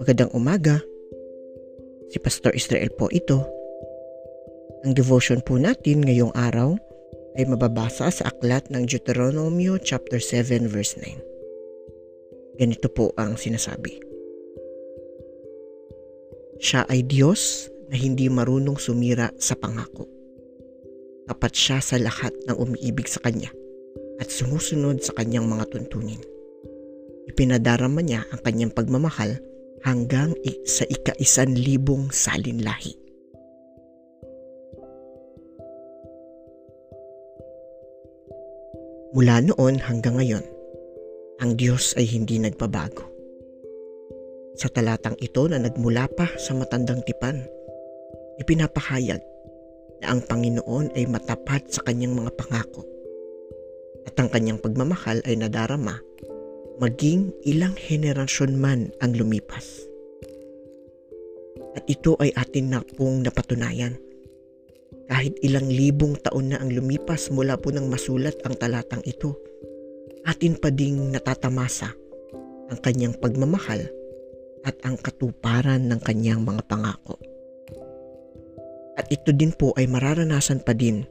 Magandang umaga. Si Pastor Israel po ito. Ang devotion po natin ngayong araw ay mababasa sa aklat ng Deuteronomio chapter 7 verse 9. Ganito po ang sinasabi. Siya ay Diyos na hindi marunong sumira sa pangako. Tapat siya sa lahat ng umiibig sa Kanya at sumusunod sa Kanyang mga tuntunin. Ipinadarama niya ang Kanyang pagmamahal hanggang sa ika-isan libong salinlahi. Mula noon hanggang ngayon, ang Diyos ay hindi nagbabago. Sa talatang ito na nagmula pa sa matandang tipan, ipinapahayag na ang Panginoon ay matapat sa kanyang mga pangako at ang kanyang pagmamahal ay nadarama maging ilang henerasyon man ang lumipas. At ito ay atin na pong napatunayan. Kahit ilang libong taon na ang lumipas mula po nang masulat ang talatang ito, atin pa ding natatamasa ang kanyang pagmamahal at ang katuparan ng kanyang mga pangako. At ito din po ay mararanasan pa din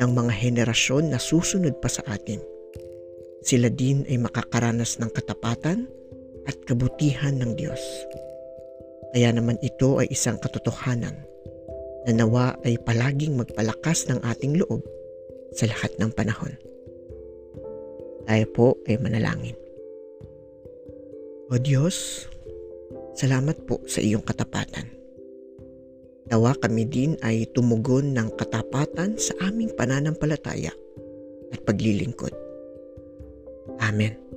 ng mga henerasyon na susunod pa sa atin sila din ay makakaranas ng katapatan at kabutihan ng Diyos. Kaya naman ito ay isang katotohanan na nawa ay palaging magpalakas ng ating loob sa lahat ng panahon. Tayo po ay manalangin. O Diyos, salamat po sa iyong katapatan. Nawa kami din ay tumugon ng katapatan sa aming pananampalataya at paglilingkod. Amen.